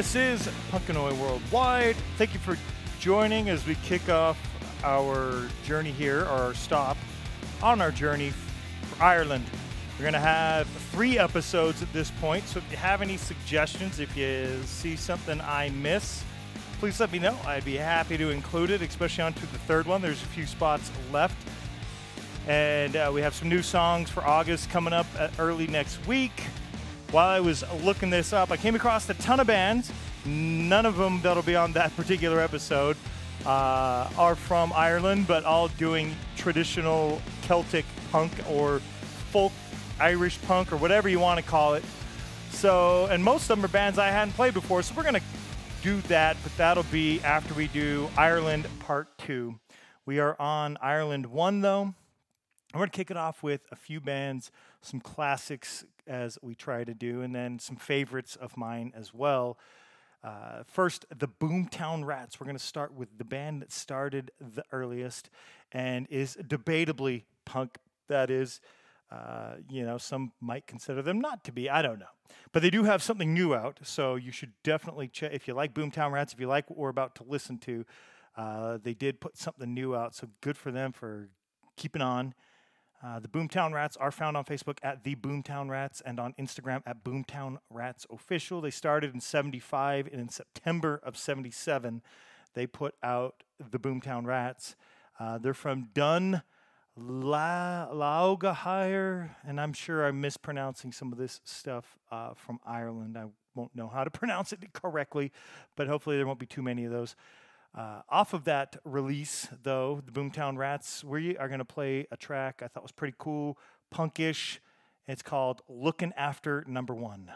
This is Punkanoid Worldwide. Thank you for joining as we kick off our journey here, or our stop on our journey for Ireland. We're going to have three episodes at this point, so if you have any suggestions, if you see something I miss, please let me know. I'd be happy to include it, especially onto the third one. There's a few spots left. And uh, we have some new songs for August coming up uh, early next week. While I was looking this up, I came across a ton of bands. None of them that'll be on that particular episode uh, are from Ireland, but all doing traditional Celtic punk or folk Irish punk or whatever you want to call it. So, and most of them are bands I hadn't played before, so we're going to do that, but that'll be after we do Ireland Part 2. We are on Ireland 1 though. I'm going to kick it off with a few bands, some classics as we try to do, and then some favorites of mine as well. Uh, first, the Boomtown Rats. We're going to start with the band that started the earliest and is debatably punk. That is, uh, you know, some might consider them not to be. I don't know. But they do have something new out, so you should definitely check. If you like Boomtown Rats, if you like what we're about to listen to, uh, they did put something new out, so good for them for keeping on. Uh, the Boomtown Rats are found on Facebook at the Boomtown Rats and on Instagram at Boomtown Rats Official. They started in 75 and in September of 77, they put out the Boomtown Rats. Uh, they're from Dun La Laoghaire, and I'm sure I'm mispronouncing some of this stuff uh, from Ireland. I won't know how to pronounce it correctly, but hopefully there won't be too many of those. Uh, off of that release, though, the Boomtown Rats, we are going to play a track I thought was pretty cool, punkish. It's called Looking After Number One.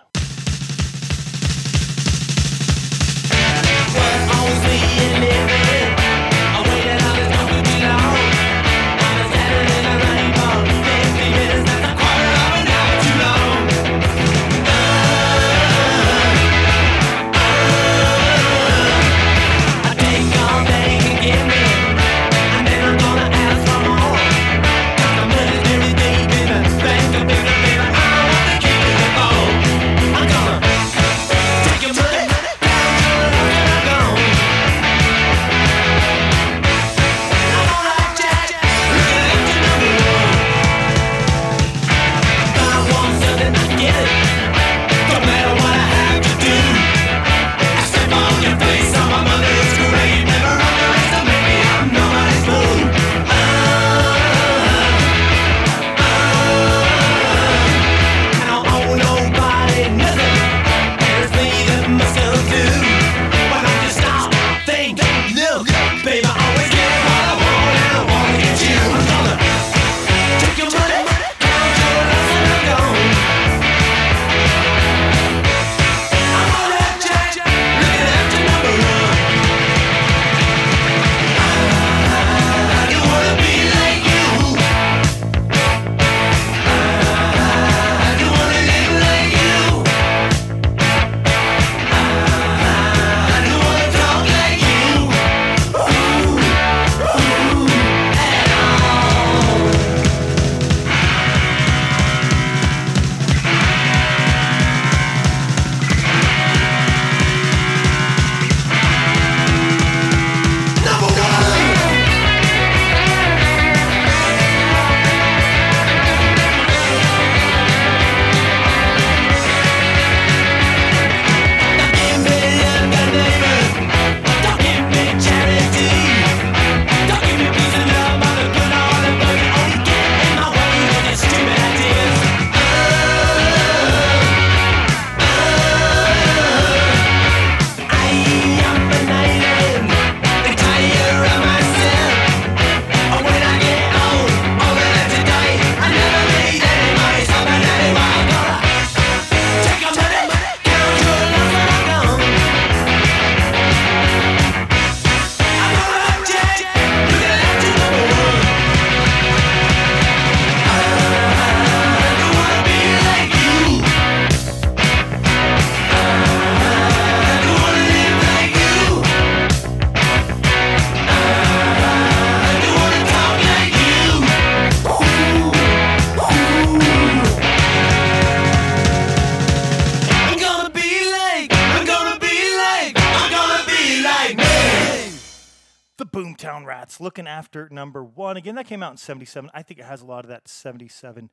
Rats looking after number one. Again, that came out in 77. I think it has a lot of that 77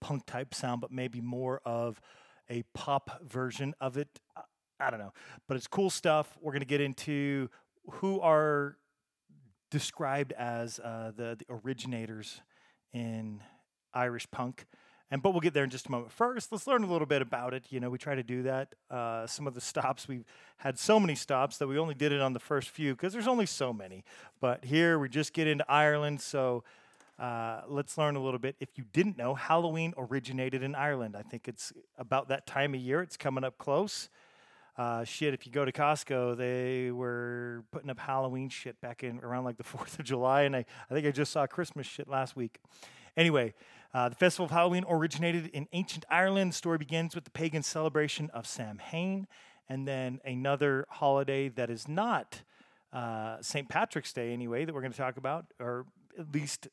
punk type sound, but maybe more of a pop version of it. I don't know. But it's cool stuff. We're going to get into who are described as uh, the, the originators in Irish punk. And but we'll get there in just a moment. First, let's learn a little bit about it. You know, we try to do that. Uh, some of the stops we've had so many stops that we only did it on the first few because there's only so many. But here we just get into Ireland, so uh, let's learn a little bit. If you didn't know, Halloween originated in Ireland. I think it's about that time of year. It's coming up close. Uh, shit, if you go to Costco, they were putting up Halloween shit back in around like the 4th of July, and I, I think I just saw Christmas shit last week. Anyway, uh, the Festival of Halloween originated in ancient Ireland. The story begins with the pagan celebration of Samhain, and then another holiday that is not uh, St. Patrick's Day, anyway, that we're going to talk about, or at least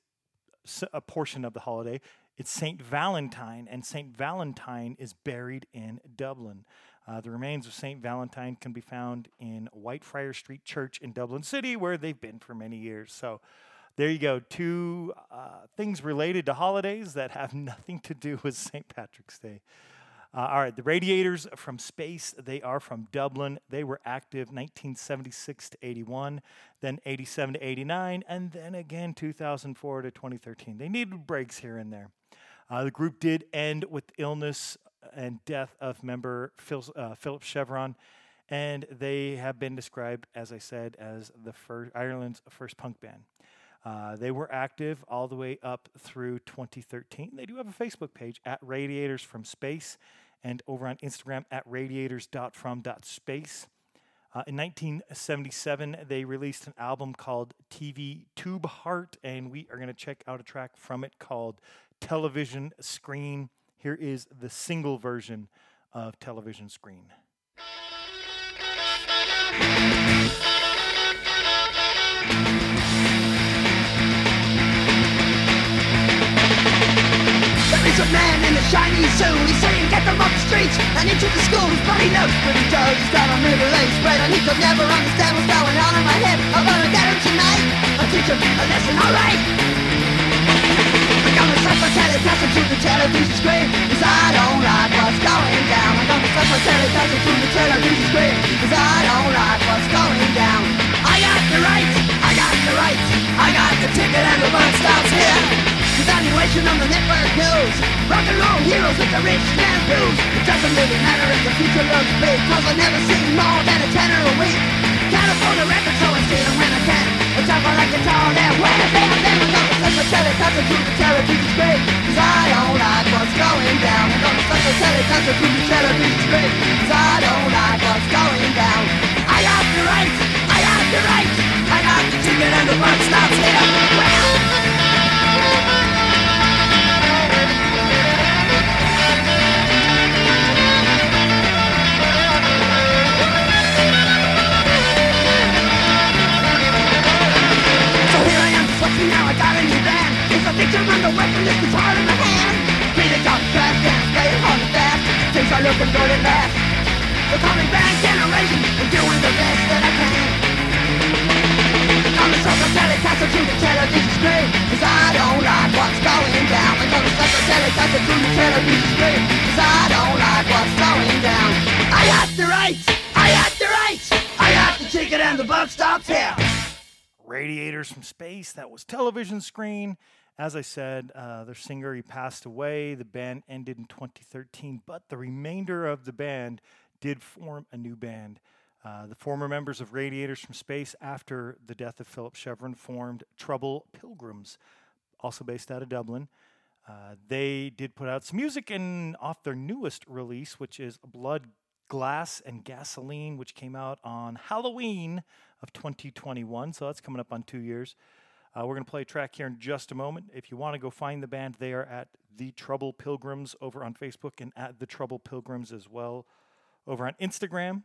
a portion of the holiday. It's St. Valentine, and St. Valentine is buried in Dublin. Uh, the remains of St. Valentine can be found in Whitefriars Street Church in Dublin City, where they've been for many years. So, there you go. Two uh, things related to holidays that have nothing to do with St. Patrick's Day. Uh, all right, the Radiators from Space, they are from Dublin. They were active 1976 to 81, then 87 to 89, and then again 2004 to 2013. They needed breaks here and there. Uh, the group did end with illness and death of member Phil, uh, Philip Chevron, and they have been described, as I said, as the first Ireland's first punk band. Uh, they were active all the way up through 2013. They do have a Facebook page at Radiators from Space and over on Instagram at radiators.from.space. Uh, in 1977, they released an album called TV Tube Heart, and we are going to check out a track from it called Television Screen. Here is the single version of Television Screen. Is a man in a shiny suit. He's saying get them off the streets and into the schools. But he knows pretty does. He's got a middle-aged brain And he could never understand what's going on in my head. I'm gonna get him tonight. I'll teach him a lesson, alright I'm gonna set my telecast to the television screen. Cause I don't like what's going down. I'm gonna set my telecast to the television screen. Cause I don't like what's going down. I got the rights, I got the rights. I got the ticket and the bus stops here Evaluation on the network news. Rock and roll heroes with the rich man's blues. It doesn't really matter if the future looks big Cause I never see more than a tenner a week. Can't afford so I steal them when I can. I drop on like guitar there. When I bam, then I'm gonna set my telecaster to the television screen Cause I don't like what's going down. I'm gonna set my telecaster to the television screen Cause I don't like what's going down. I got the right, I got the right I got the ticket and the buck stops here well, looking good at last. The coming back generation is doing the best that I can I'm the circle telecaster to the television screen Cause I don't like what's going down. I'm gonna circle telecaster to the television screen Cause I don't like what's going down. I got the rights, I got the rights. I got the ticket and the buck stops here. Radiators from Space, that was television screen. As I said, uh, their singer he passed away. The band ended in 2013, but the remainder of the band did form a new band. Uh, the former members of Radiators from Space, after the death of Philip Chevron, formed Trouble Pilgrims, also based out of Dublin. Uh, they did put out some music and off their newest release, which is Blood, Glass, and Gasoline, which came out on Halloween of 2021. So that's coming up on two years. Uh, we're going to play a track here in just a moment. If you want to go find the band, they are at The Trouble Pilgrims over on Facebook and at The Trouble Pilgrims as well over on Instagram.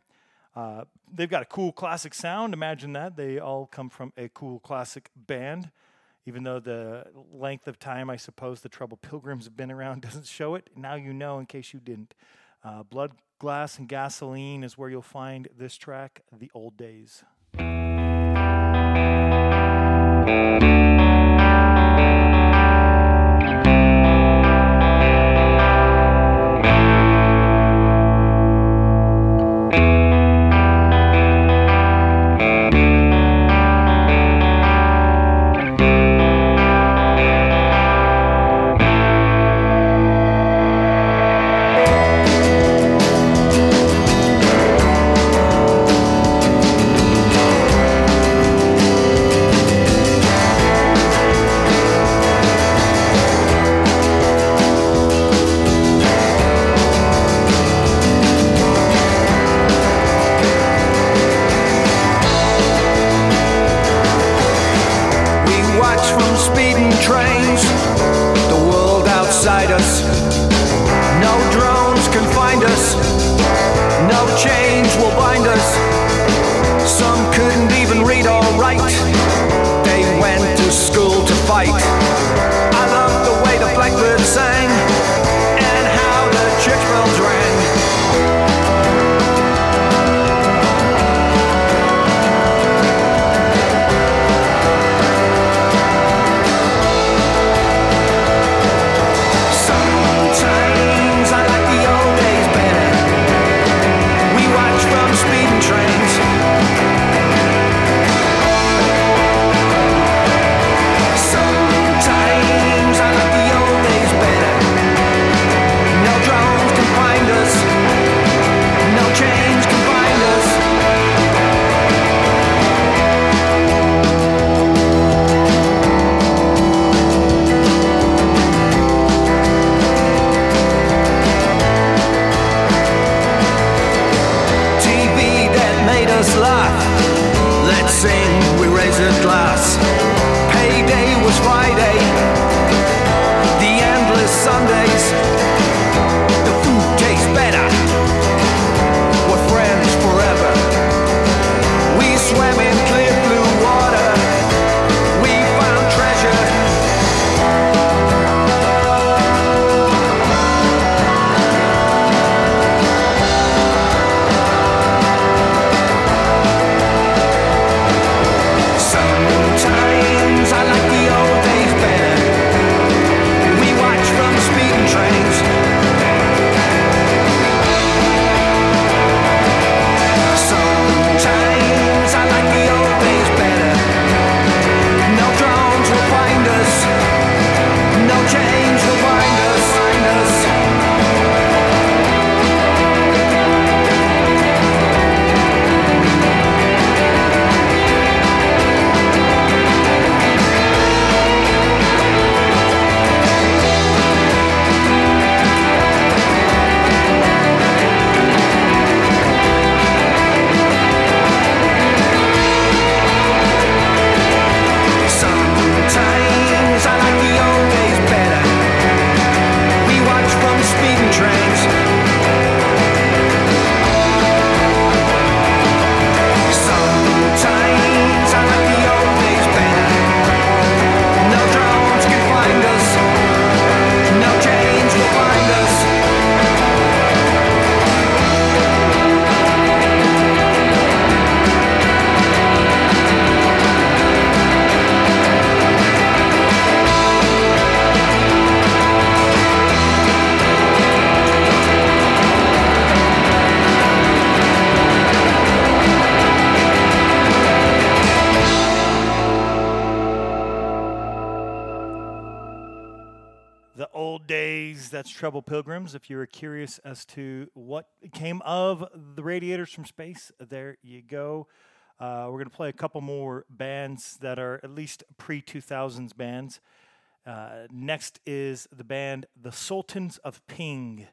Uh, they've got a cool classic sound. Imagine that. They all come from a cool classic band. Even though the length of time, I suppose, the Trouble Pilgrims have been around doesn't show it. Now you know in case you didn't. Uh, Blood, Glass, and Gasoline is where you'll find this track, The Old Days. Made Trouble Pilgrims. If you were curious as to what came of the Radiators from Space, there you go. Uh, we're going to play a couple more bands that are at least pre 2000s bands. Uh, next is the band The Sultans of Ping.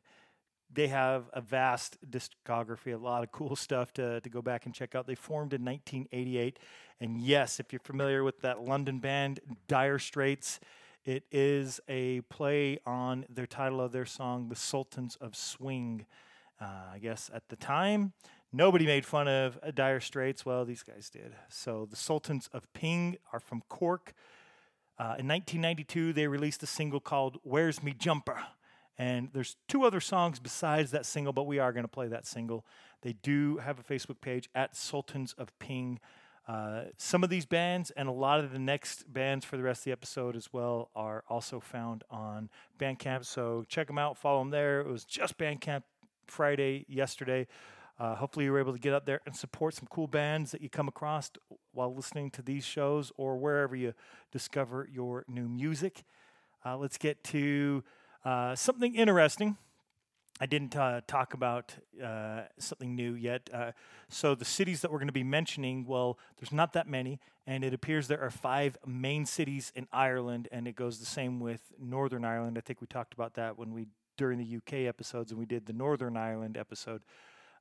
They have a vast discography, a lot of cool stuff to, to go back and check out. They formed in 1988. And yes, if you're familiar with that London band, Dire Straits, it is a play on their title of their song, The Sultans of Swing. Uh, I guess at the time, nobody made fun of uh, Dire Straits. Well, these guys did. So the Sultans of Ping are from Cork. Uh, in 1992, they released a single called Where's Me Jumper? And there's two other songs besides that single, but we are going to play that single. They do have a Facebook page at Sultans of Ping. Uh, some of these bands and a lot of the next bands for the rest of the episode as well are also found on Bandcamp. So check them out, follow them there. It was just Bandcamp Friday yesterday. Uh, hopefully, you were able to get out there and support some cool bands that you come across while listening to these shows or wherever you discover your new music. Uh, let's get to uh, something interesting. I didn't uh, talk about uh, something new yet. Uh, so, the cities that we're going to be mentioning, well, there's not that many, and it appears there are five main cities in Ireland, and it goes the same with Northern Ireland. I think we talked about that when we during the UK episodes, and we did the Northern Ireland episode.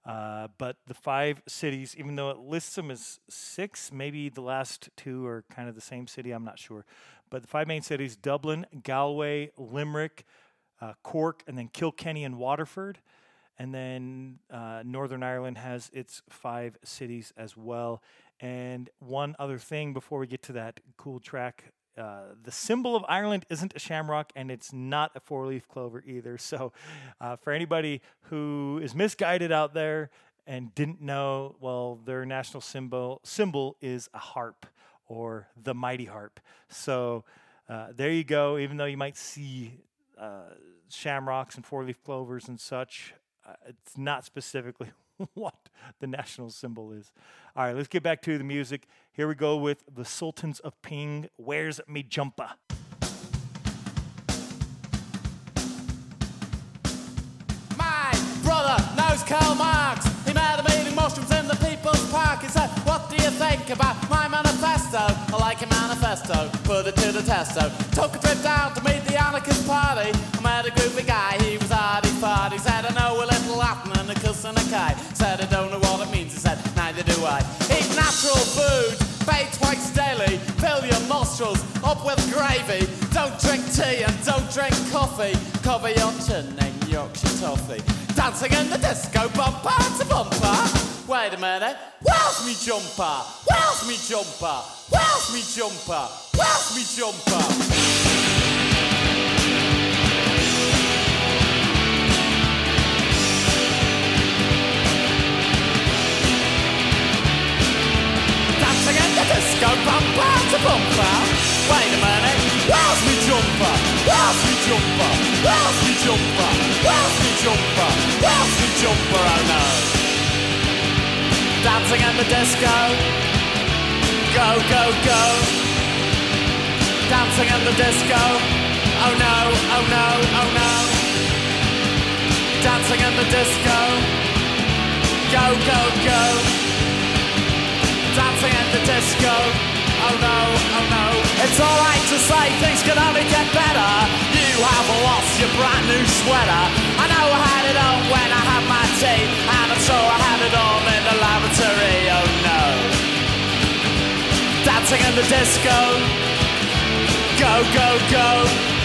Uh, but the five cities, even though it lists them as six, maybe the last two are kind of the same city. I'm not sure. But the five main cities Dublin, Galway, Limerick, uh, Cork, and then Kilkenny and Waterford. And then uh, Northern Ireland has its five cities as well. And one other thing before we get to that cool track uh, the symbol of Ireland isn't a shamrock and it's not a four leaf clover either. So, uh, for anybody who is misguided out there and didn't know, well, their national symbol symbol is a harp or the mighty harp. So, uh, there you go. Even though you might see uh, shamrocks and four leaf clovers and such, uh, it's not specifically what the national symbol is. All right, let's get back to the music. Here we go with the Sultans of Ping. Where's me jumper? My brother knows Karl Marx. He made a meeting mushrooms in the People's Park. He said, What do you think about my manifesto? I like a manifesto, put it to the test. So took a trip down to meet the anarchist party. Met a goofy guy, he was hardy farty. Said, I know a little Latin and a cuss and a kite. Said, I don't know what it means. He said, Neither do I. Eat natural food, bathe twice daily. Fill your nostrils up with gravy. Don't drink tea and don't drink coffee. Cover your chin in Yorkshire toffee. Dancing in the disco, bumper to bumper. Wait a minute, where's me jumper? Where's me jumper? Where's me jumper? Where's me jumper? Dancing in the disco, bumper to bumper. Wait a minute, where's jumper? Where's jumper? Where's jumper? Where's jumper? Dancing in the disco, go go go. Dancing in the disco, oh no, oh no, oh no. Dancing in the disco, go go go dancing in the disco. Oh no, oh no. It's alright to say things can only get better. You have lost your brand new sweater. I know I had it on when I had my tea, and I'm sure I had it on in the lavatory. Oh no. Dancing in the disco. Go, go, go.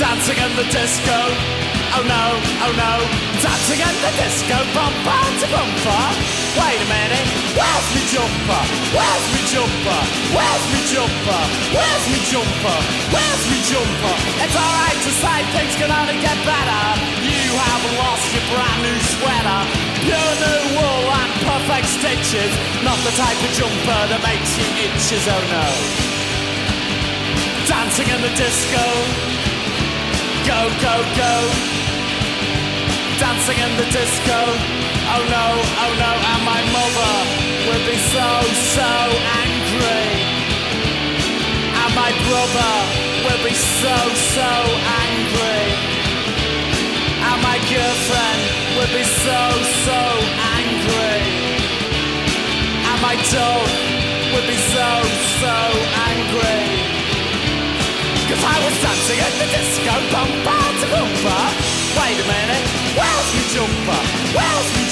Dancing in the disco. Oh no, oh no. Dancing in the disco. Bumper to bumper. Wait a minute, where's me jumper? Where's me jumper? Where's me jumper? Where's me jumper? Where's me jumper? It's alright to say things can only get better. You have lost your brand new sweater. Pure new wool and perfect stitches. Not the type of jumper that makes you itches, oh no. Dancing in the disco. Go, go, go. Dancing in the disco. Oh no, oh no, and my mother will be so, so angry. And my brother will be so, so angry. And my girlfriend will be so, so angry. And my dog will be so, so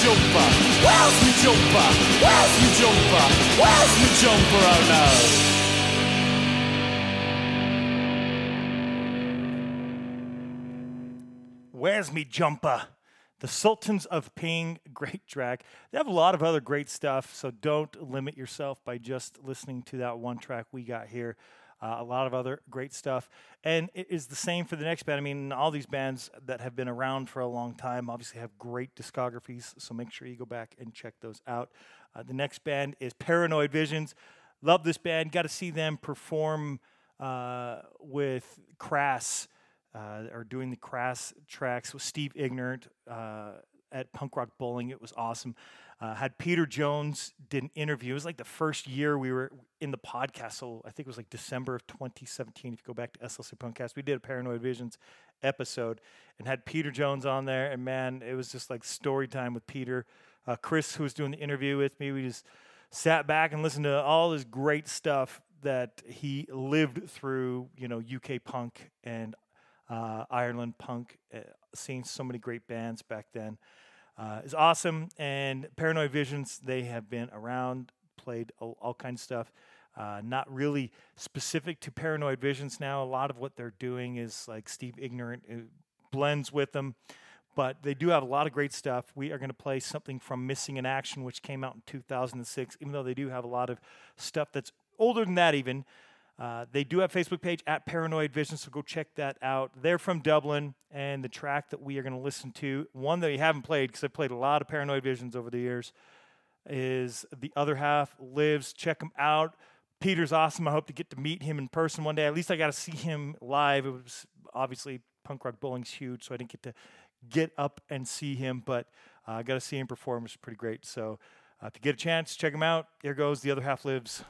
jumper? Where's me jumper? Where's me jumper? Where's me jumper? Oh no. Where's me jumper? The Sultans of Ping, great track. They have a lot of other great stuff, so don't limit yourself by just listening to that one track we got here. Uh, a lot of other great stuff. And it is the same for the next band. I mean, all these bands that have been around for a long time obviously have great discographies, so make sure you go back and check those out. Uh, the next band is Paranoid Visions. Love this band. Got to see them perform uh, with Crass uh, or doing the Crass tracks with Steve Ignorant uh, at Punk Rock Bowling. It was awesome. Uh, had Peter Jones did an interview. It was like the first year we were in the podcast. So I think it was like December of 2017. If you go back to SLC Punkcast, we did a Paranoid Visions episode and had Peter Jones on there. And man, it was just like story time with Peter. Uh, Chris, who was doing the interview with me, we just sat back and listened to all this great stuff that he lived through, you know, UK punk and uh, Ireland punk, uh, seeing so many great bands back then. Uh, is awesome. And Paranoid Visions, they have been around, played all, all kinds of stuff. Uh, not really specific to Paranoid Visions now. A lot of what they're doing is like Steve Ignorant uh, blends with them, but they do have a lot of great stuff. We are going to play something from Missing in Action, which came out in 2006, even though they do have a lot of stuff that's older than that, even. Uh, they do have Facebook page at Paranoid Vision, so go check that out. They're from Dublin, and the track that we are going to listen to, one that we haven't played because I've played a lot of Paranoid Visions over the years, is the other half lives. Check them out. Peter's awesome. I hope to get to meet him in person one day. At least I got to see him live. It was obviously punk rock bowling's huge, so I didn't get to get up and see him, but uh, I got to see him perform. It's pretty great. So uh, if you get a chance, check him out. Here goes. The other half lives.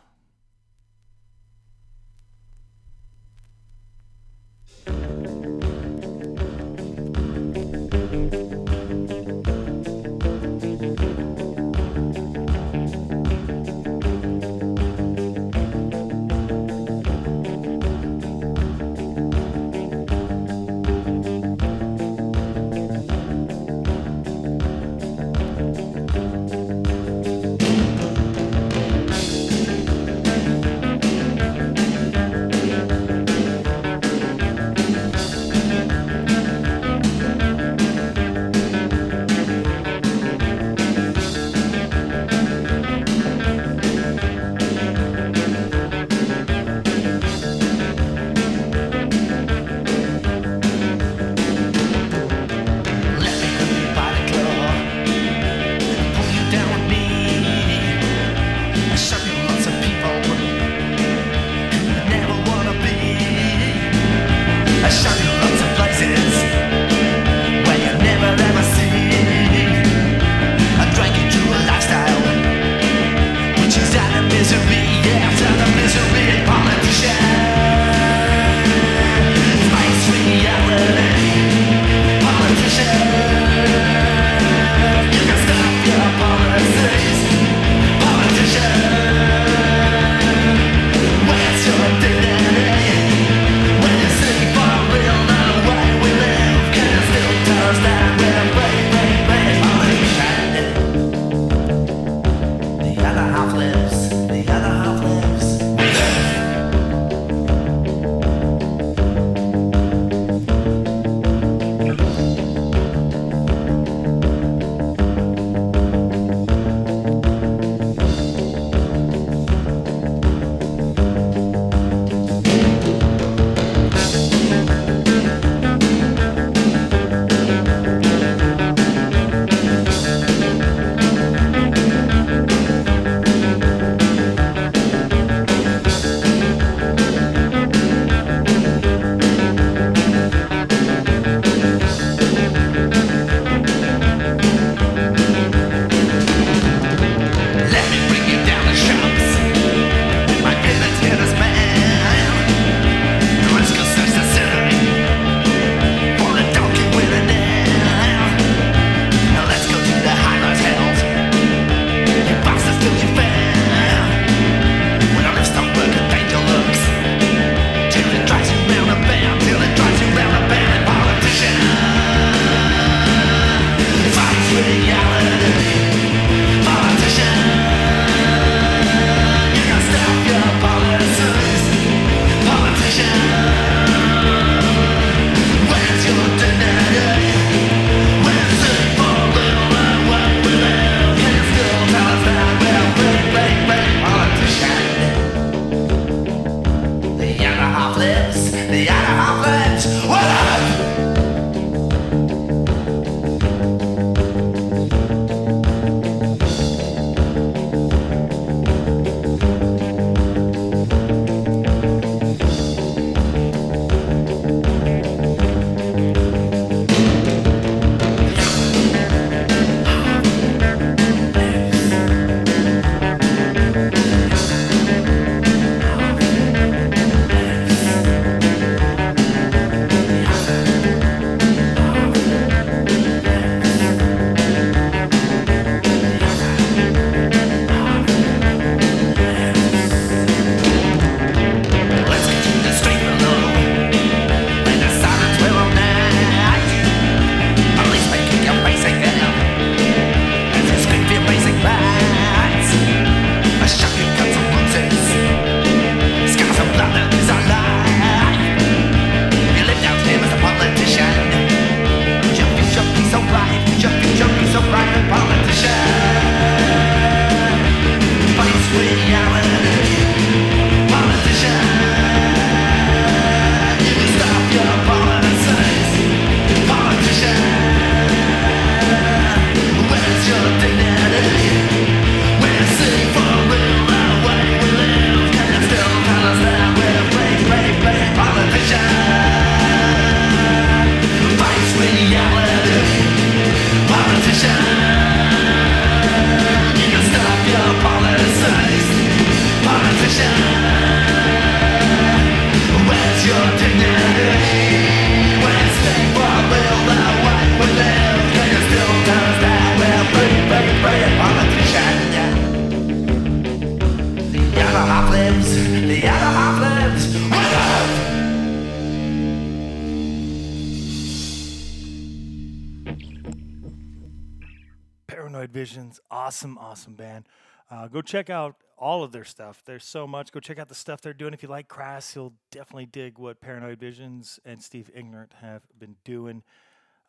Visions, awesome, awesome band. Uh, go check out all of their stuff. There's so much. Go check out the stuff they're doing. If you like Crass, you'll definitely dig what Paranoid Visions and Steve Ignorant have been doing.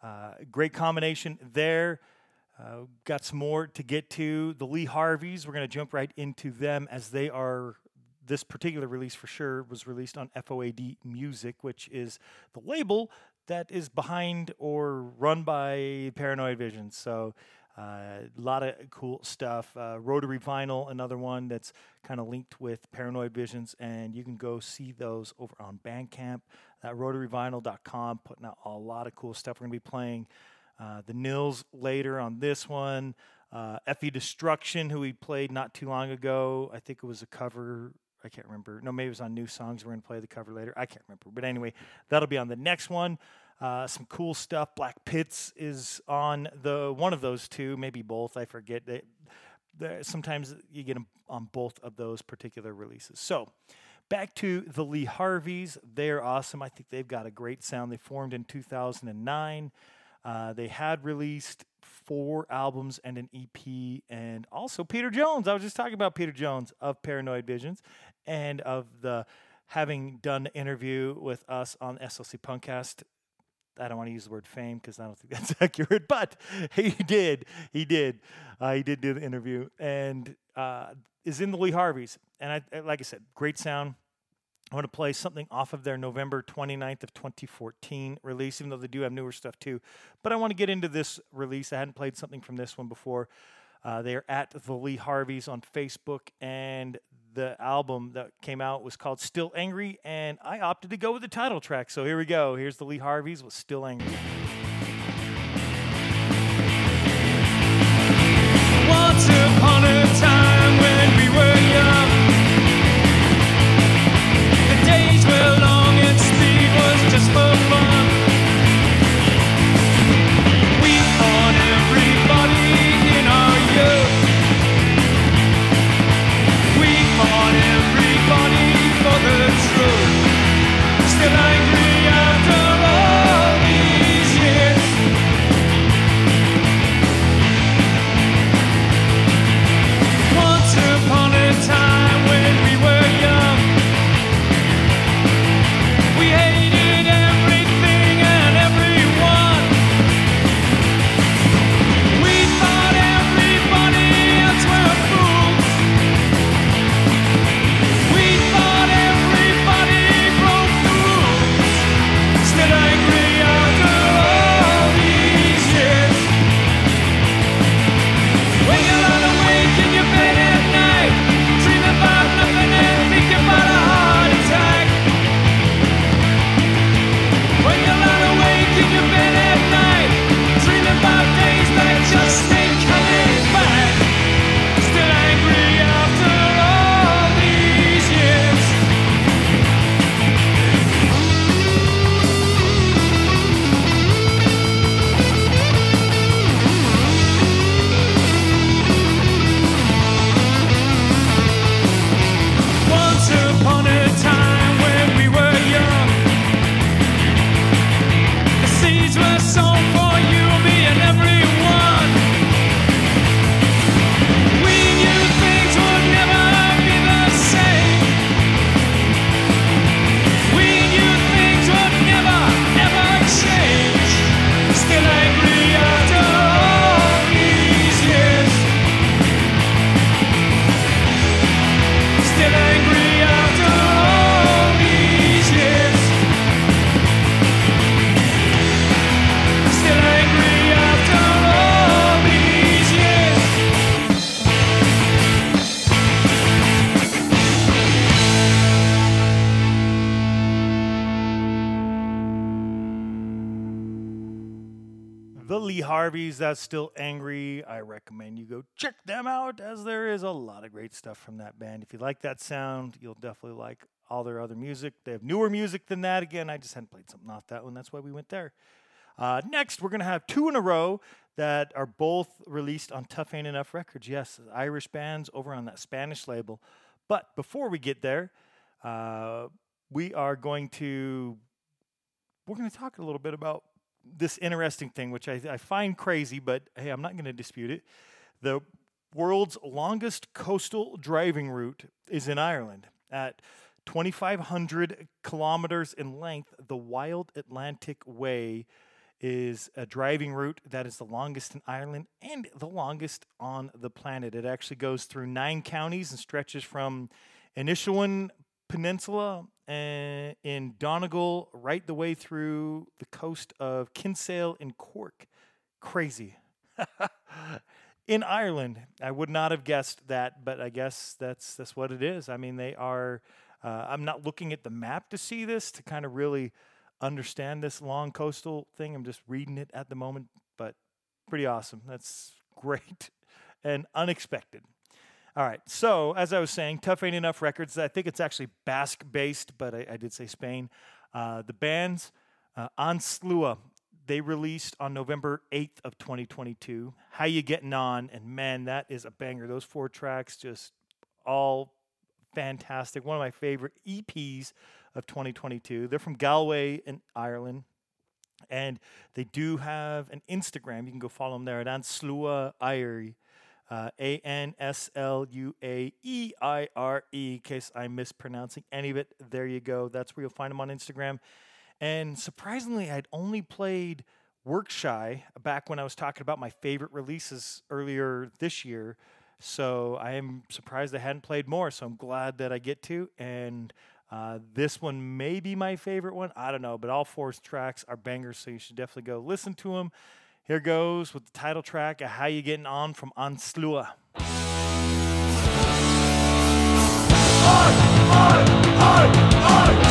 Uh, great combination there. Uh, got some more to get to. The Lee Harveys, we're going to jump right into them as they are. This particular release for sure was released on FOAD Music, which is the label that is behind or run by Paranoid Visions. So a lot of cool stuff. Uh, Rotary Vinyl, another one that's kind of linked with Paranoid Visions, and you can go see those over on Bandcamp. That rotaryvinyl.com, putting out a lot of cool stuff. We're to be playing uh, the Nils later on this one. Uh, Effie Destruction, who we played not too long ago. I think it was a cover. I can't remember. No, maybe it was on New Songs. We're going to play the cover later. I can't remember. But anyway, that'll be on the next one. Uh, some cool stuff. Black Pits is on the one of those two, maybe both. I forget. They, sometimes you get them on both of those particular releases. So back to the Lee Harveys. They're awesome. I think they've got a great sound. They formed in 2009. Uh, they had released four albums and an EP, and also Peter Jones. I was just talking about Peter Jones of Paranoid Visions and of the having done the interview with us on SLC Punkcast I don't want to use the word fame because I don't think that's accurate, but he did. He did. Uh, he did do the interview and uh, is in the Lee Harveys. And I, like I said, great sound. I want to play something off of their November 29th of 2014 release, even though they do have newer stuff too. But I want to get into this release. I hadn't played something from this one before. Uh, they are at the Lee Harveys on Facebook, and the album that came out was called Still Angry, and I opted to go with the title track. So here we go. Here's the Lee Harveys with Still Angry. Once upon a That's Still Angry, I recommend you go check them out as there is a lot of great stuff from that band. If you like that sound, you'll definitely like all their other music. They have newer music than that. Again, I just hadn't played something off that one. That's why we went there. Uh, next, we're going to have two in a row that are both released on Tough Ain't Enough Records. Yes, Irish bands over on that Spanish label. But before we get there, uh, we are going to we're going to talk a little bit about this interesting thing, which I, I find crazy, but hey, I'm not going to dispute it. The world's longest coastal driving route is in Ireland at 2,500 kilometers in length. The Wild Atlantic Way is a driving route that is the longest in Ireland and the longest on the planet. It actually goes through nine counties and stretches from Inishowen Peninsula uh, in Donegal right the way through the coast of Kinsale in Cork. Crazy. in Ireland, I would not have guessed that, but I guess that's that's what it is. I mean, they are. Uh, I'm not looking at the map to see this to kind of really understand this long coastal thing. I'm just reading it at the moment, but pretty awesome. That's great and unexpected. All right, so as I was saying, Tough Ain't Enough Records. I think it's actually Basque based, but I, I did say Spain. Uh, the band's uh, Anslua. They released on November 8th of 2022. How you getting on? And man, that is a banger. Those four tracks just all fantastic. One of my favorite EPs of 2022. They're from Galway in Ireland. And they do have an Instagram. You can go follow them there at Anslua Irie. Uh, A N S L U A E I R E, in case I'm mispronouncing any of it. There you go. That's where you'll find them on Instagram. And surprisingly, I'd only played Work Shy back when I was talking about my favorite releases earlier this year. So I am surprised I hadn't played more. So I'm glad that I get to. And uh, this one may be my favorite one. I don't know, but all four tracks are bangers, so you should definitely go listen to them. Here goes with the title track, of How You Getting On from Anslua. How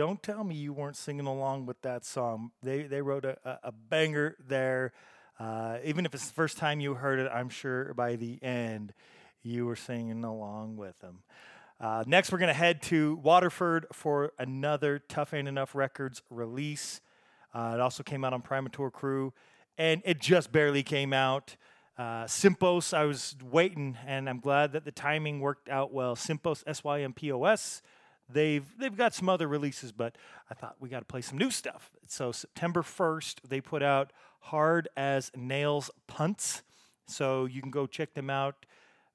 don't tell me you weren't singing along with that song. They they wrote a, a, a banger there. Uh, even if it's the first time you heard it, I'm sure by the end you were singing along with them. Uh, next, we're going to head to Waterford for another Tough Ain't Enough Records release. Uh, it also came out on Primator Crew, and it just barely came out. Uh, Sympos, I was waiting, and I'm glad that the timing worked out well. Sympos, S Y M P O S. They've they've got some other releases, but I thought we got to play some new stuff. So September 1st, they put out Hard as Nails Punts. So you can go check them out,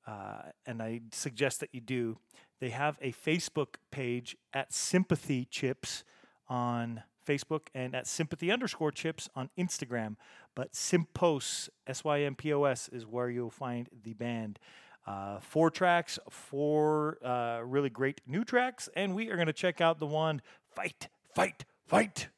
uh, and I suggest that you do. They have a Facebook page at Sympathy Chips on Facebook and at Sympathy underscore Chips on Instagram. But Sympos, S Y M P O S, is where you'll find the band. Uh, four tracks, four uh, really great new tracks, and we are going to check out the one Fight, Fight, Fight.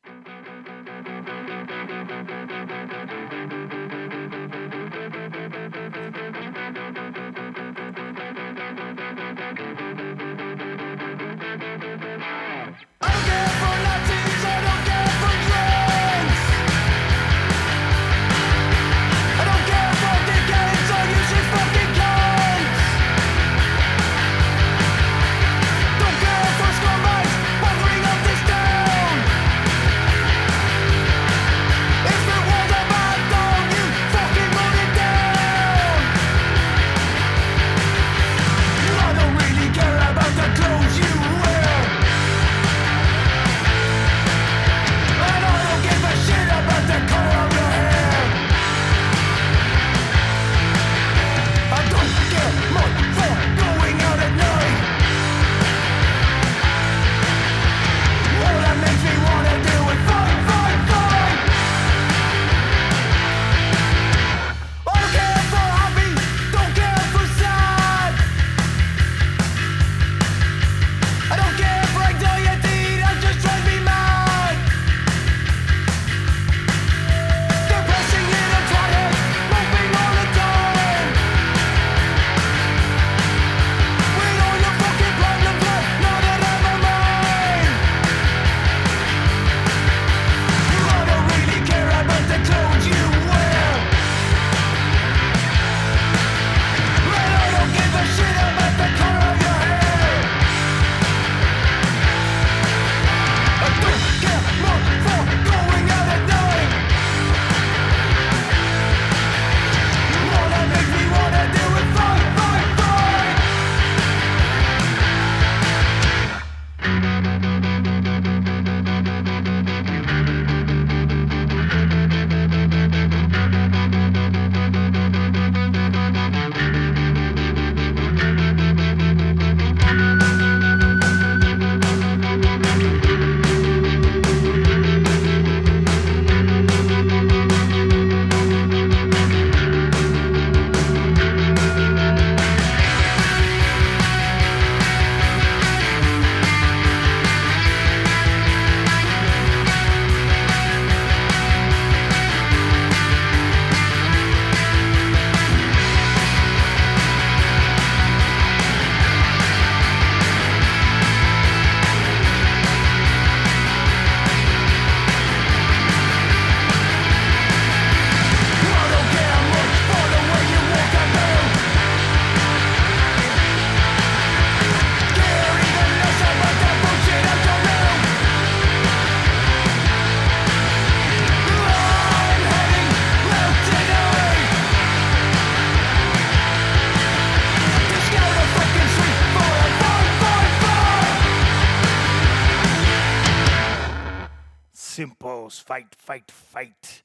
Fight.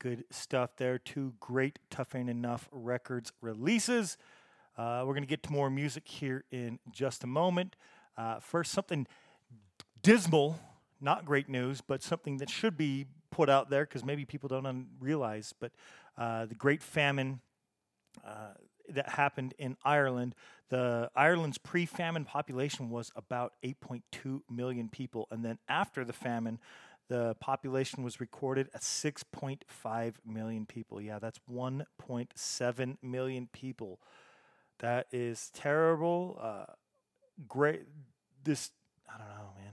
Good stuff there. Two great Tough Ain't Enough Records releases. Uh, we're going to get to more music here in just a moment. Uh, first, something dismal, not great news, but something that should be put out there because maybe people don't un- realize. But uh, the Great Famine uh, that happened in Ireland. The Ireland's pre-famine population was about 8.2 million people, and then after the famine, the population was recorded at 6.5 million people. Yeah, that's 1.7 million people. That is terrible. Uh, great. This I don't know, man.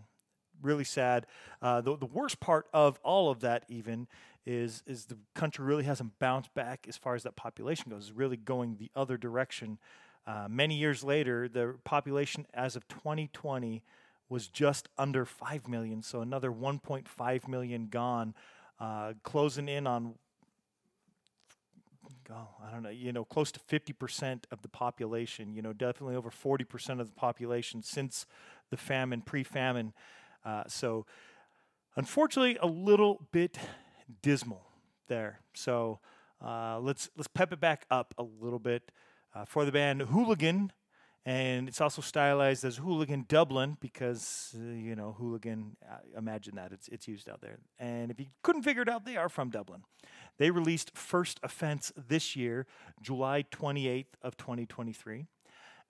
Really sad. Uh, the the worst part of all of that even is is the country really hasn't bounced back as far as that population goes. It's really going the other direction. Uh, many years later, the population as of 2020 was just under 5 million, so another 1.5 million gone, uh, closing in on oh, I don't know, you know, close to 50% of the population, you know, definitely over 40% of the population since the famine, pre famine. Uh, so, unfortunately, a little bit dismal there. So, Uh, let's let's pep it back up a little bit uh, for the band Hooligan, and it's also stylized as Hooligan Dublin because uh, you know Hooligan. Uh, imagine that it's it's used out there. And if you couldn't figure it out, they are from Dublin. They released First Offense this year, July 28th of 2023.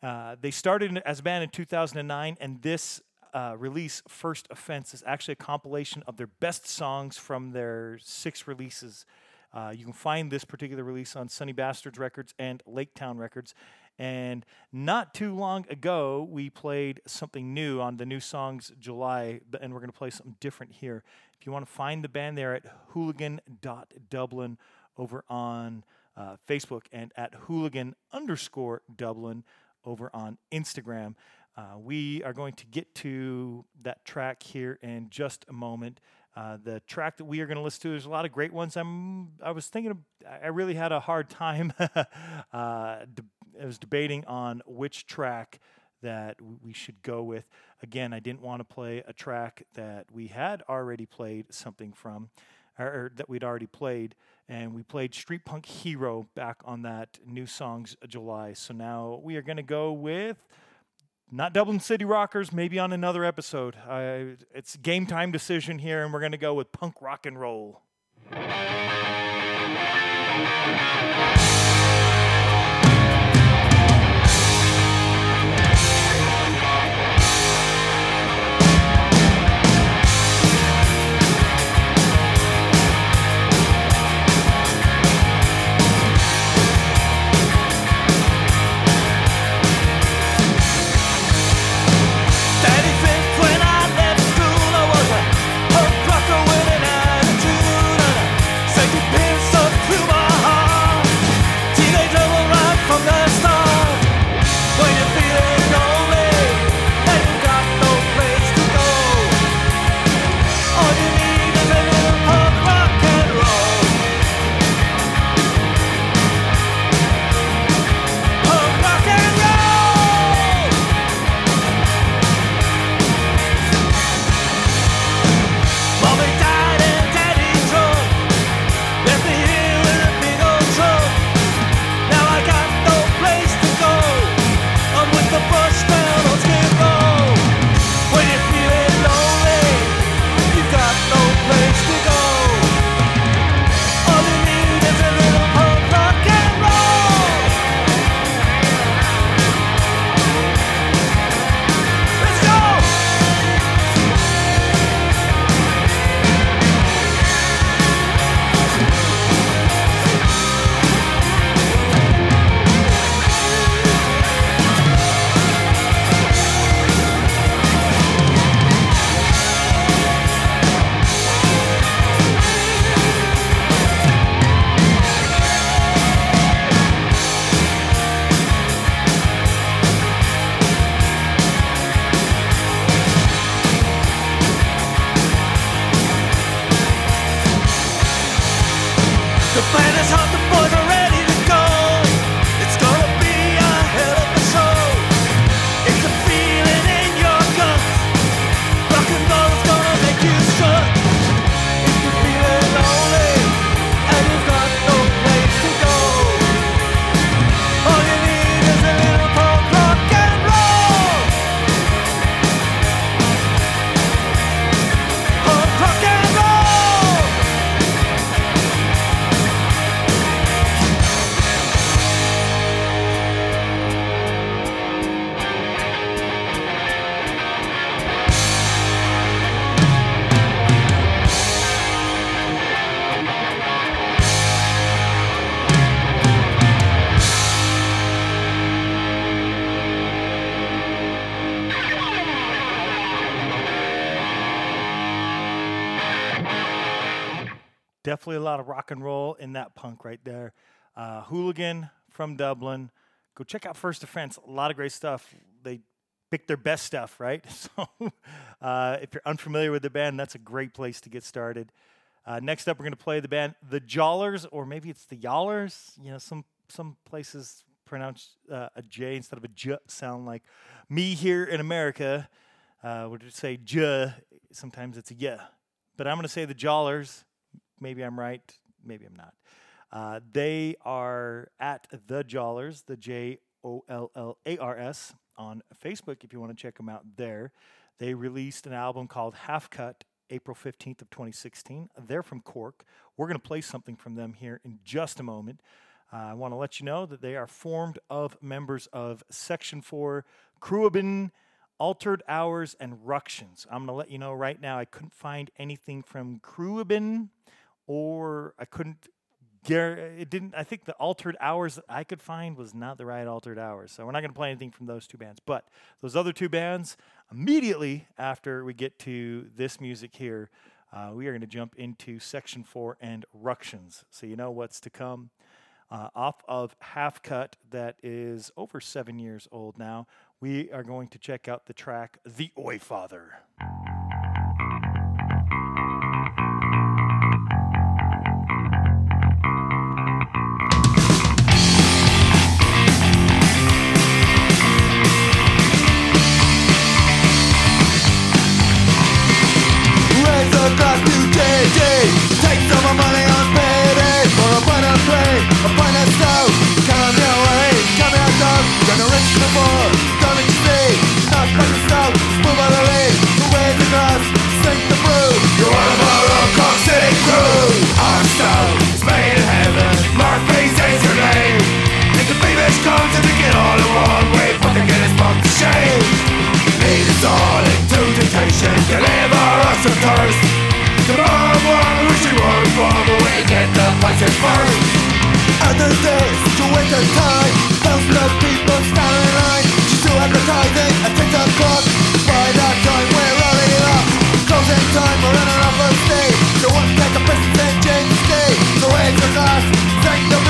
Uh, they started as a band in 2009, and this uh, release, First Offense, is actually a compilation of their best songs from their six releases. Uh, you can find this particular release on Sunny Bastards Records and Lake Town Records. And not too long ago, we played something new on the new songs July, and we're going to play something different here. If you want to find the band, they're at hooligan.dublin over on uh, Facebook and at hooligan underscore Dublin over on Instagram. Uh, we are going to get to that track here in just a moment. Uh, the track that we are going to listen to, there's a lot of great ones. I'm, I was thinking, of, I really had a hard time. uh, I was debating on which track that we should go with. Again, I didn't want to play a track that we had already played something from, or, that we'd already played, and we played Street Punk Hero back on that New Songs July. So now we are going to go with not Dublin City Rockers, maybe on another episode. I, it's game time decision here, and we're going to go with punk rock and roll. Hooligan from Dublin. Go check out First Offense. A lot of great stuff. They pick their best stuff, right? So uh, if you're unfamiliar with the band, that's a great place to get started. Uh, next up, we're going to play the band The Jollars, or maybe it's the Yallers. You know, some some places pronounce uh, a J instead of a J sound like me here in America uh, would say J. Sometimes it's a Y. But I'm going to say the Jollars. Maybe I'm right. Maybe I'm not. Uh, they are at the Jollars, the J O L L A R S, on Facebook if you want to check them out there. They released an album called Half Cut April 15th of 2016. They're from Cork. We're going to play something from them here in just a moment. Uh, I want to let you know that they are formed of members of Section 4, Cruabin, Altered Hours, and Ructions. I'm going to let you know right now I couldn't find anything from Cruabin or I couldn't it didn't. I think the altered hours that I could find was not the right altered hours. So we're not going to play anything from those two bands. But those other two bands, immediately after we get to this music here, uh, we are going to jump into section four and ructions. So you know what's to come. Uh, off of Half Cut, that is over seven years old now, we are going to check out the track The Oi Father. Shame. Lead us all into temptation, deliver us from thirst. Tomorrow morning we should run from we get the places first. Other days to waste our time, thousands of people standing in line. Just to advertising at TikTok clock. By that time we're already lost. Closing time, we're running off our stage. So let's take a piss and change the raise your glass, thank the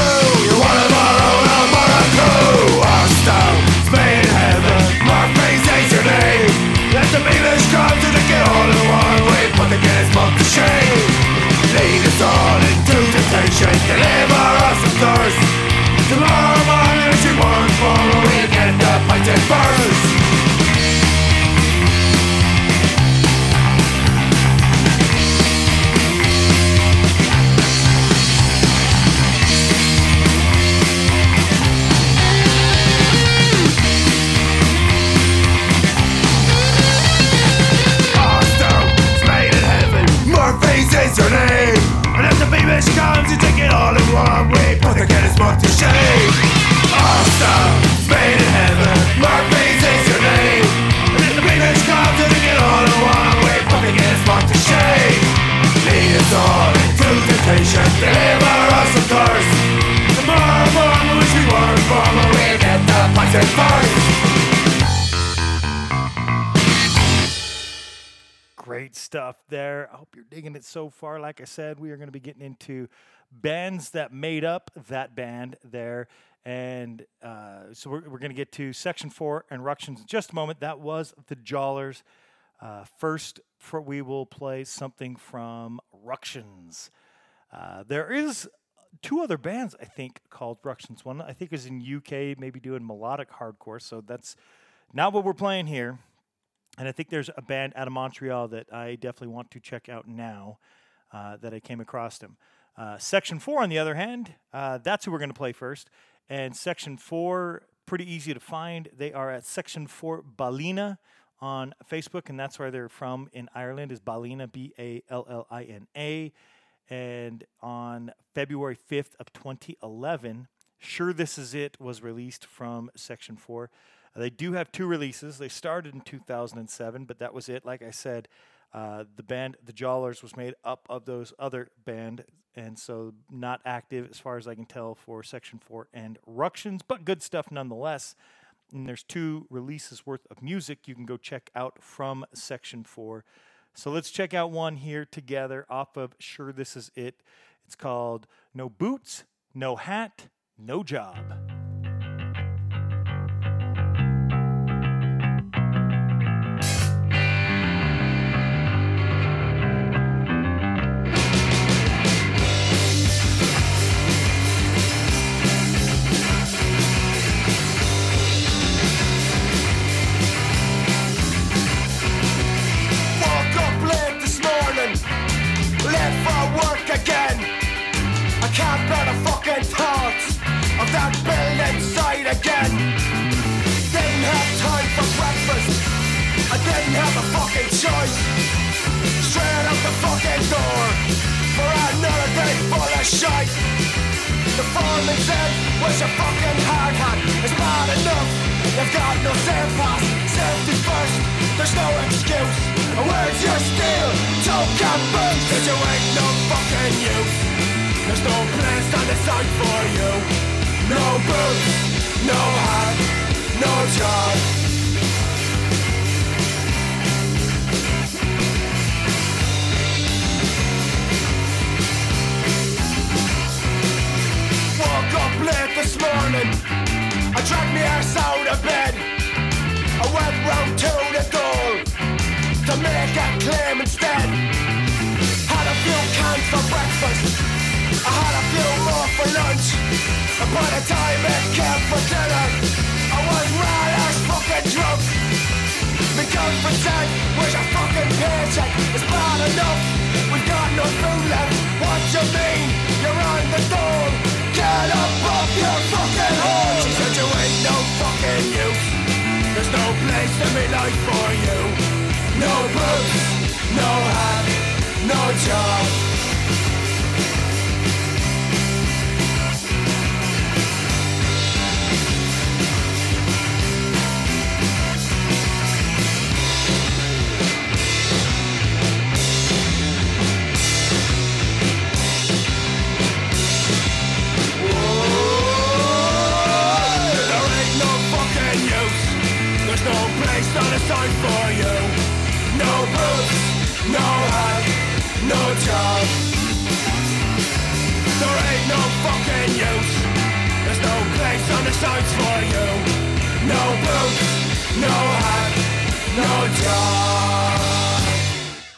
so far. Like I said, we are going to be getting into bands that made up that band there. And uh, so we're, we're going to get to section four and Ructions in just a moment. That was the Jollars. Uh, first, for, we will play something from Ructions. Uh, there is two other bands, I think, called Ructions. One, I think, is in UK, maybe doing melodic hardcore. So that's not what we're playing here. And I think there's a band out of Montreal that I definitely want to check out now uh, that I came across them. Uh, section four, on the other hand, uh, that's who we're going to play first. And section four, pretty easy to find. They are at section four Ballina on Facebook, and that's where they're from in Ireland. Is Ballina B A L L I N A? And on February 5th of 2011, Sure This Is It was released from Section 4. They do have two releases. They started in 2007, but that was it. Like I said, uh, the band, the Jollars, was made up of those other band, and so not active as far as I can tell for Section 4 and Ructions, but good stuff nonetheless. And there's two releases worth of music you can go check out from Section 4. So let's check out one here together off of Sure This Is It. It's called No Boots, No Hat, No Job.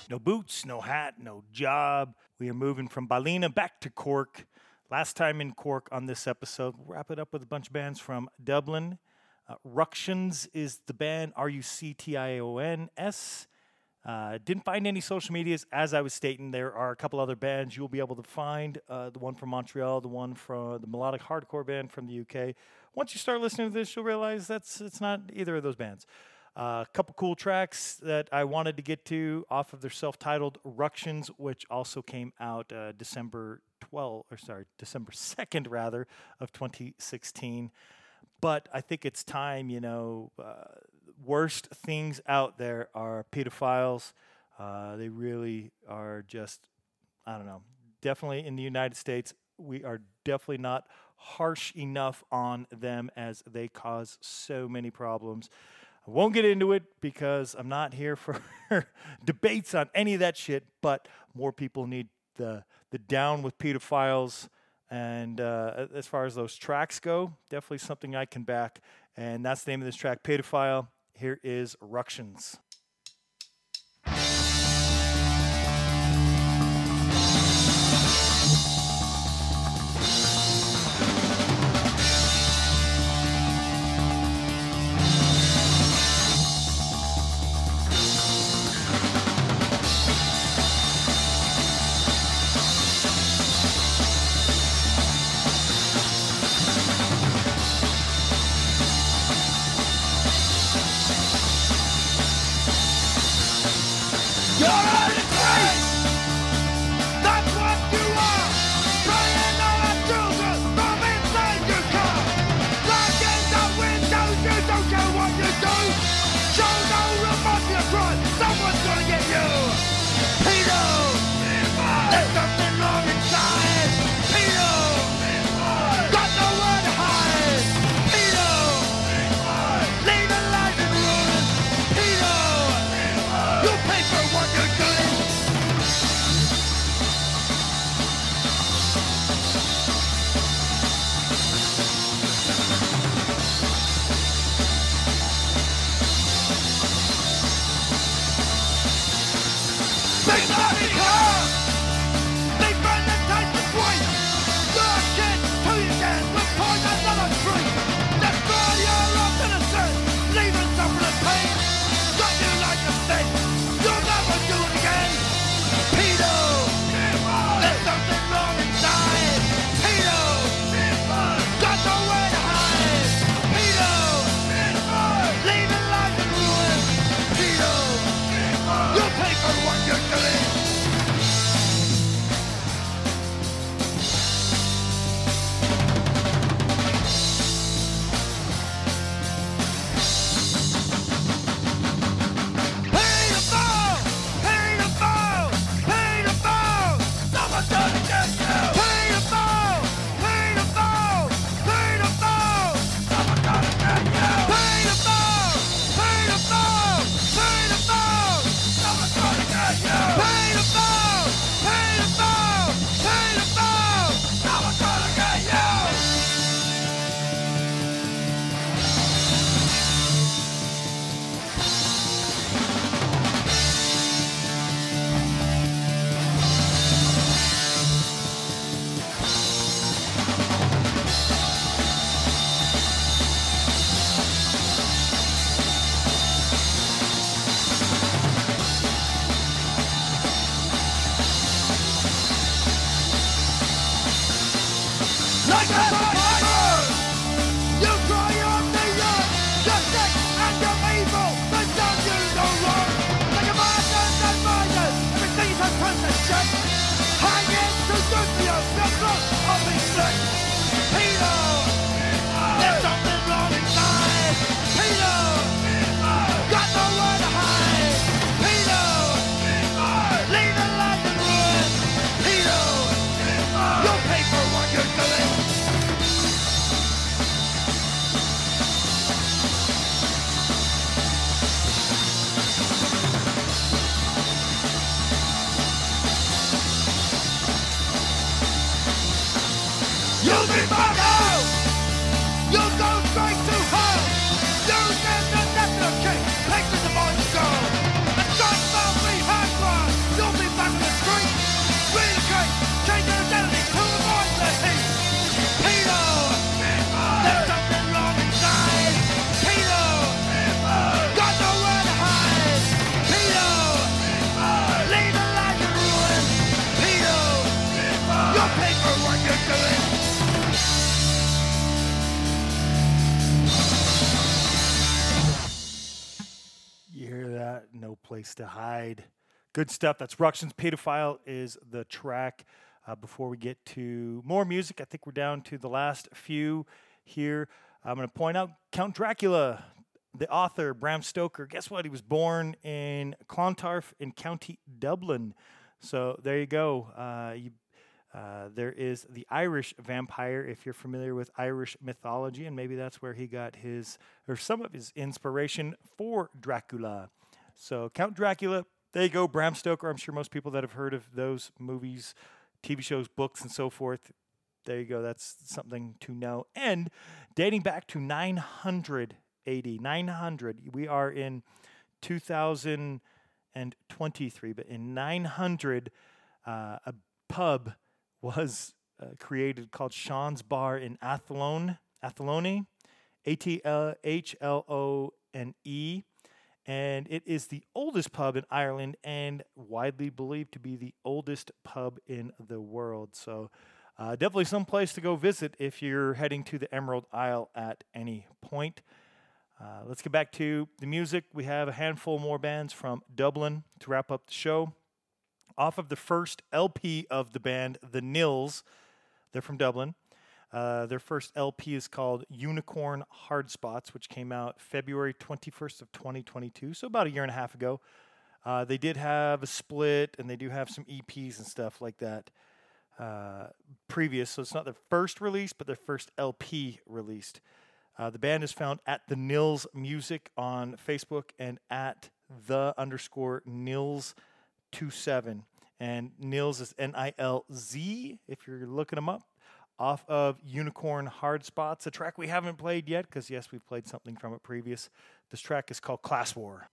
No boots, no hat, no job. We are moving from Ballina back to Cork. Last time in Cork on this episode, we'll wrap it up with a bunch of bands from Dublin. Uh, Ructions is the band, R U C T I O N S. Uh, didn't find any social medias. As I was stating, there are a couple other bands you'll be able to find. Uh, the one from Montreal, the one from the melodic hardcore band from the UK. Once you start listening to this, you'll realize that's it's not either of those bands. A couple cool tracks that I wanted to get to off of their self-titled Ructions, which also came out uh, December 12, or sorry, December 2nd rather of 2016. But I think it's time, you know, uh, worst things out there are pedophiles. Uh, they really are just, I don't know, definitely in the United States, we are definitely not harsh enough on them as they cause so many problems. I won't get into it because I'm not here for debates on any of that shit, but more people need the, the down with pedophiles. And uh, as far as those tracks go, definitely something I can back. And that's the name of this track, Pedophile. Here is Ructions. You'll be place to hide. Good stuff. That's Ruction's Pedophile is the track. Uh, before we get to more music, I think we're down to the last few here. I'm going to point out Count Dracula, the author, Bram Stoker. Guess what? He was born in Clontarf in County Dublin. So there you go. Uh, you, uh, there is the Irish vampire, if you're familiar with Irish mythology, and maybe that's where he got his or some of his inspiration for Dracula. So Count Dracula, there you go. Bram Stoker. I'm sure most people that have heard of those movies, TV shows, books, and so forth. There you go. That's something to know. And dating back to 980, 900. We are in 2023, but in 900, uh, a pub was uh, created called Sean's Bar in Athlone, Athlone, A T L H L O N E. And it is the oldest pub in Ireland and widely believed to be the oldest pub in the world. So, uh, definitely some place to go visit if you're heading to the Emerald Isle at any point. Uh, let's get back to the music. We have a handful more bands from Dublin to wrap up the show. Off of the first LP of the band, The Nils, they're from Dublin. Uh, their first LP is called Unicorn Hard Spots, which came out February 21st of 2022, so about a year and a half ago. Uh, they did have a split, and they do have some EPs and stuff like that uh, previous. So it's not their first release, but their first LP released. Uh, the band is found at the Nils Music on Facebook and at the underscore Nils 27. And Nils is N I L Z if you're looking them up. Off of Unicorn Hard Spots, a track we haven't played yet, because yes, we've played something from it previous. This track is called Class War.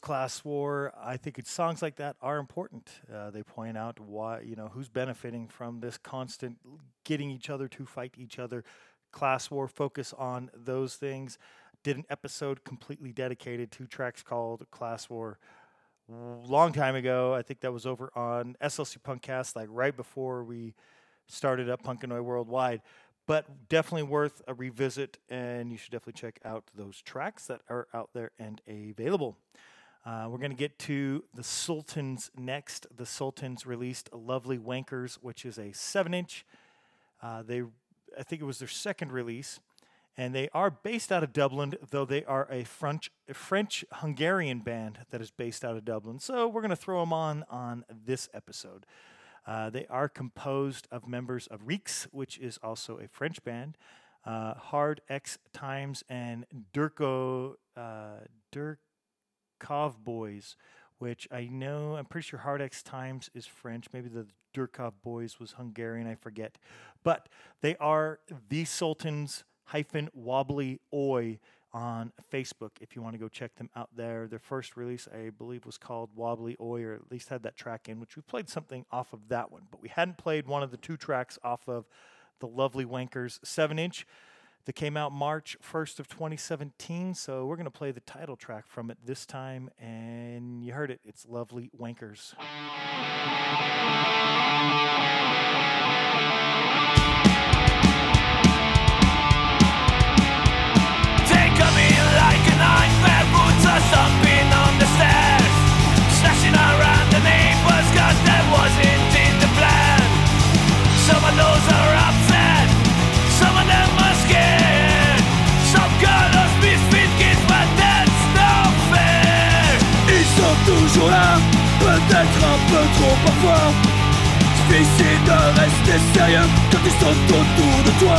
Class war. I think songs like that are important. Uh, they point out why you know who's benefiting from this constant getting each other to fight each other. Class war focus on those things. Did an episode completely dedicated to tracks called Class War long time ago. I think that was over on SLC Punkcast, like right before we started up Punkanoid Worldwide. But definitely worth a revisit, and you should definitely check out those tracks that are out there and available. Uh, we're going to get to the Sultans next. The Sultans released Lovely Wankers, which is a seven inch. Uh, they, I think it was their second release, and they are based out of Dublin, though they are a French French Hungarian band that is based out of Dublin. So we're going to throw them on on this episode. Uh, they are composed of members of Reeks, which is also a French band, uh, Hard X Times, and Durko uh, Durkov Boys, which I know, I'm pretty sure Hard X Times is French. Maybe the Durkov Boys was Hungarian, I forget. But they are the Sultans hyphen wobbly oi on Facebook if you want to go check them out there. Their first release, I believe, was called Wobbly Oi, or at least had that track in, which we played something off of that one. But we hadn't played one of the two tracks off of the Lovely Wankers 7 inch that came out March 1st of 2017. So we're going to play the title track from it this time. And you heard it. It's Lovely Wankers. Un peu trop parfois. Difficile de rester sérieux quand ils sont autour de toi.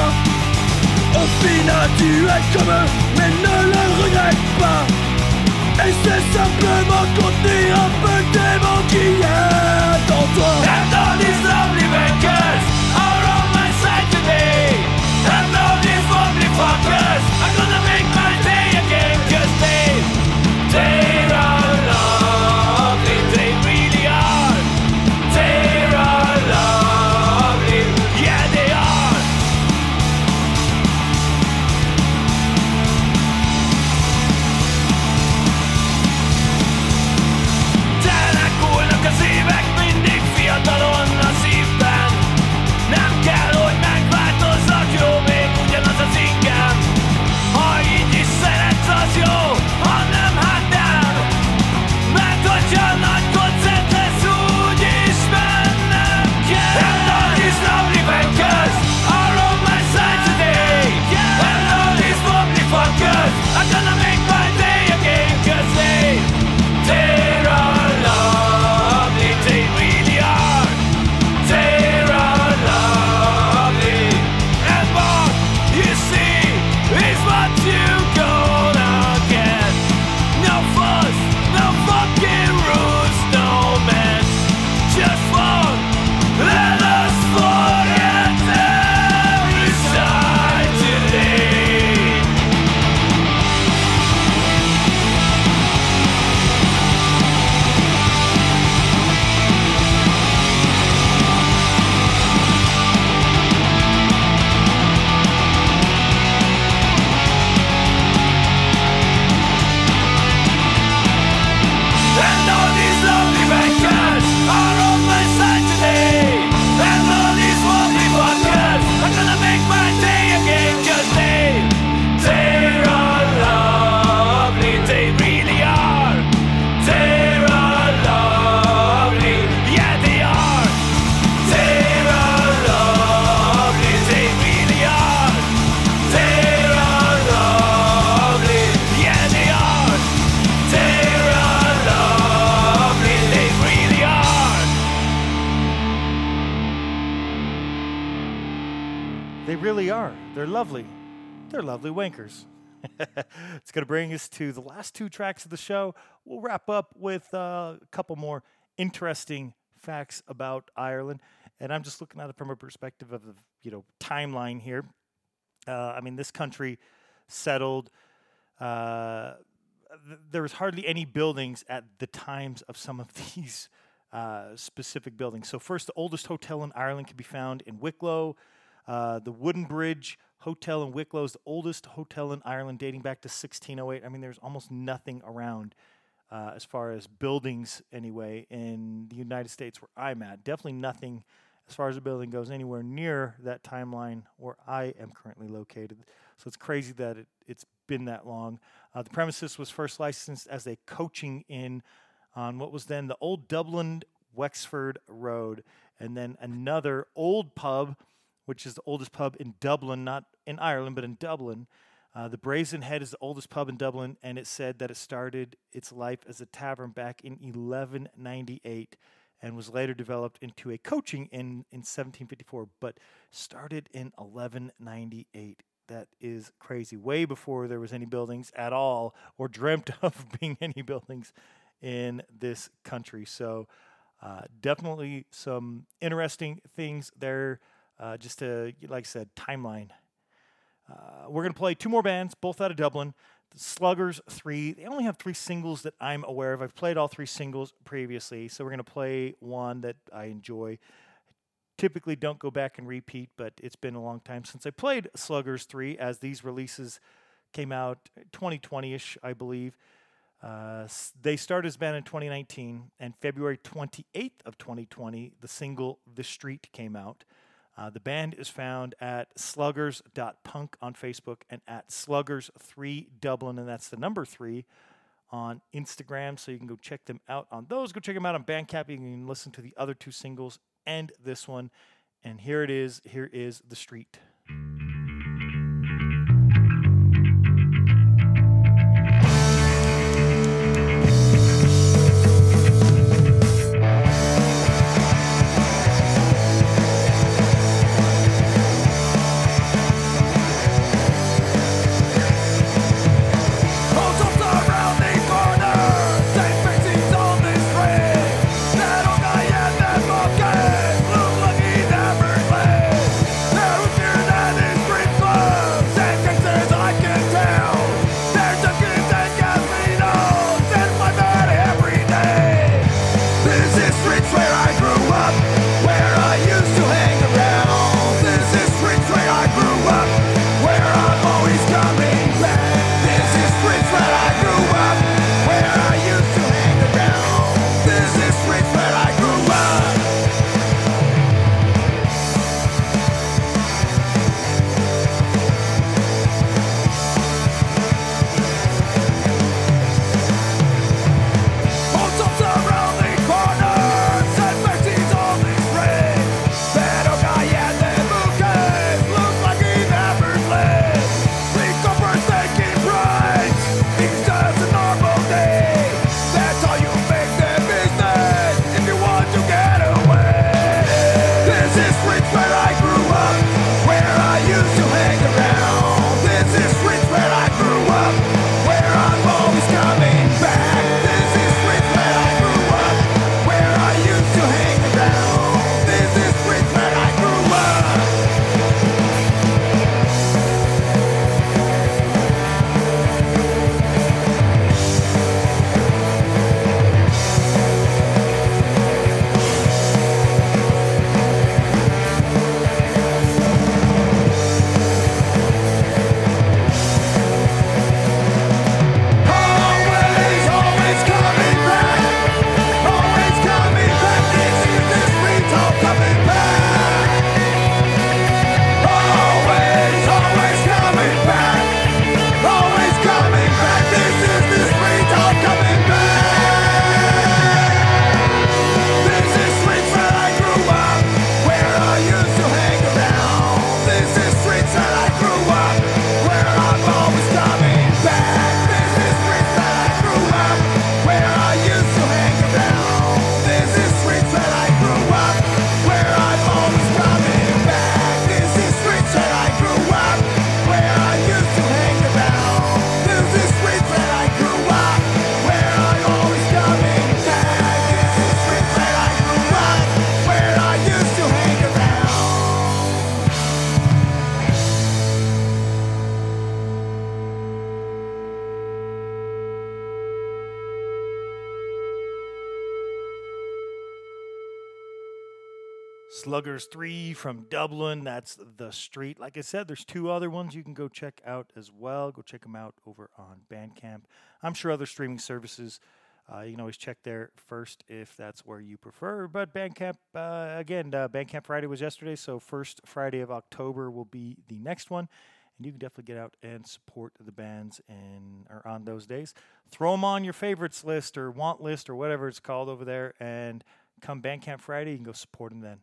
Au final, tu es comme eux, mais ne le regrette pas. Et c'est simplement contenir un peu le démon qui est en toi. To the last two tracks of the show. We'll wrap up with uh, a couple more interesting facts about Ireland. And I'm just looking at it from a perspective of the you know timeline here. Uh, I mean, this country settled uh, th- there was hardly any buildings at the times of some of these uh, specific buildings. So first, the oldest hotel in Ireland can be found in Wicklow. Uh, the Wooden Bridge Hotel in Wicklow is the oldest hotel in Ireland, dating back to 1608. I mean, there's almost nothing around uh, as far as buildings, anyway, in the United States where I'm at. Definitely nothing as far as a building goes anywhere near that timeline where I am currently located. So it's crazy that it, it's been that long. Uh, the premises was first licensed as a coaching inn on what was then the old Dublin Wexford Road, and then another old pub, which is the oldest pub in Dublin, not in Ireland, but in Dublin. Uh, the Brazen Head is the oldest pub in Dublin, and it said that it started its life as a tavern back in 1198 and was later developed into a coaching inn in 1754, but started in 1198. That is crazy. Way before there was any buildings at all or dreamt of being any buildings in this country. So, uh, definitely some interesting things there. Uh, just to, like I said, timeline uh, we're going to play two more bands, both out of Dublin. The Sluggers 3. They only have three singles that I'm aware of. I've played all three singles previously, so we're going to play one that I enjoy. Typically don't go back and repeat, but it's been a long time since I played Sluggers 3 as these releases came out 2020 ish, I believe. Uh, they started as band in 2019, and February 28th of 2020, the single "The Street" came out. Uh, the band is found at sluggers.punk on Facebook and at sluggers3 Dublin, and that's the number three on Instagram. So you can go check them out on those. Go check them out on Bandcamp. You can listen to the other two singles and this one. And here it is. Here is The Street. Sluggers 3 from Dublin. That's The Street. Like I said, there's two other ones you can go check out as well. Go check them out over on Bandcamp. I'm sure other streaming services, uh, you can always check there first if that's where you prefer. But Bandcamp, uh, again, uh, Bandcamp Friday was yesterday, so first Friday of October will be the next one. And you can definitely get out and support the bands in, or on those days. Throw them on your favorites list or want list or whatever it's called over there. And come Bandcamp Friday, you can go support them then.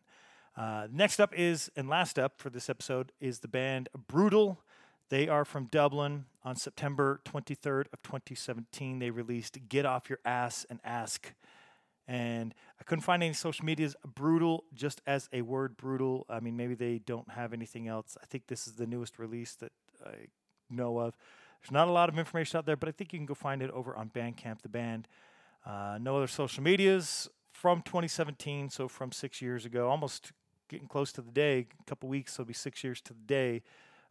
Uh, next up is, and last up for this episode, is the band Brutal. They are from Dublin. On September 23rd of 2017, they released "Get Off Your Ass and Ask." And I couldn't find any social medias. Brutal, just as a word, brutal. I mean, maybe they don't have anything else. I think this is the newest release that I know of. There's not a lot of information out there, but I think you can go find it over on Bandcamp, the band. Uh, no other social medias from 2017, so from six years ago, almost getting close to the day, a couple weeks, so it'll be six years to the day.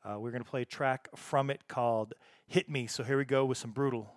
Uh, we're going to play a track from it called Hit Me. So here we go with some brutal.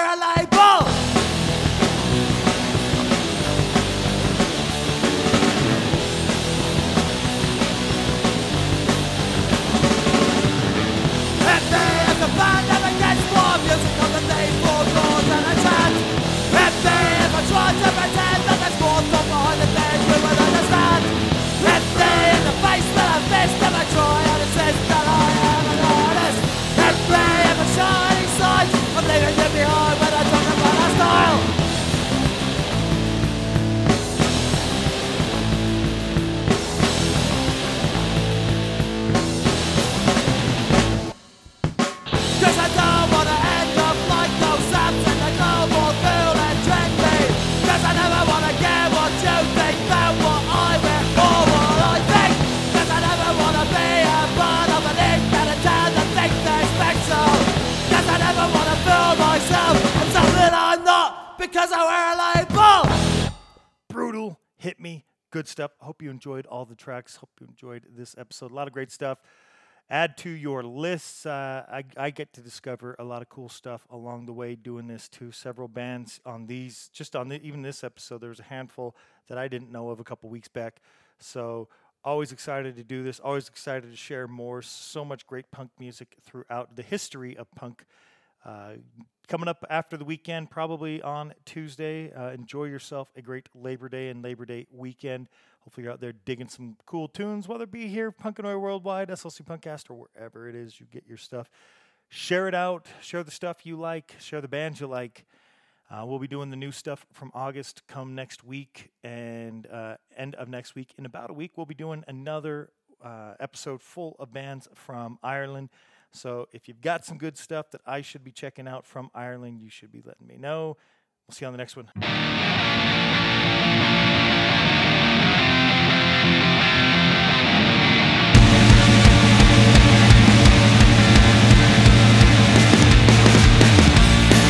Because because I wear a label brutal. Hit me. Good stuff. Hope you enjoyed all the tracks. Hope you enjoyed this episode. A lot of great stuff. Add to your lists. Uh, I, I get to discover a lot of cool stuff along the way doing this too. Several bands on these just on the, even this episode there was a handful that i didn't know of a couple weeks back. So always excited to do this. Always excited to share more. So much great punk music throughout the history of punk. Uh, coming up after the weekend, probably on Tuesday. Uh, enjoy yourself a great Labor Day and Labor Day weekend. Hopefully, you're out there digging some cool tunes, whether it be here, Punkanoid Worldwide, SLC Punkcast, or wherever it is you get your stuff. Share it out. Share the stuff you like. Share the bands you like. Uh, we'll be doing the new stuff from August come next week and uh, end of next week. In about a week, we'll be doing another uh, episode full of bands from Ireland. So if you've got some good stuff that I should be checking out from Ireland, you should be letting me know. We'll see you on the next one.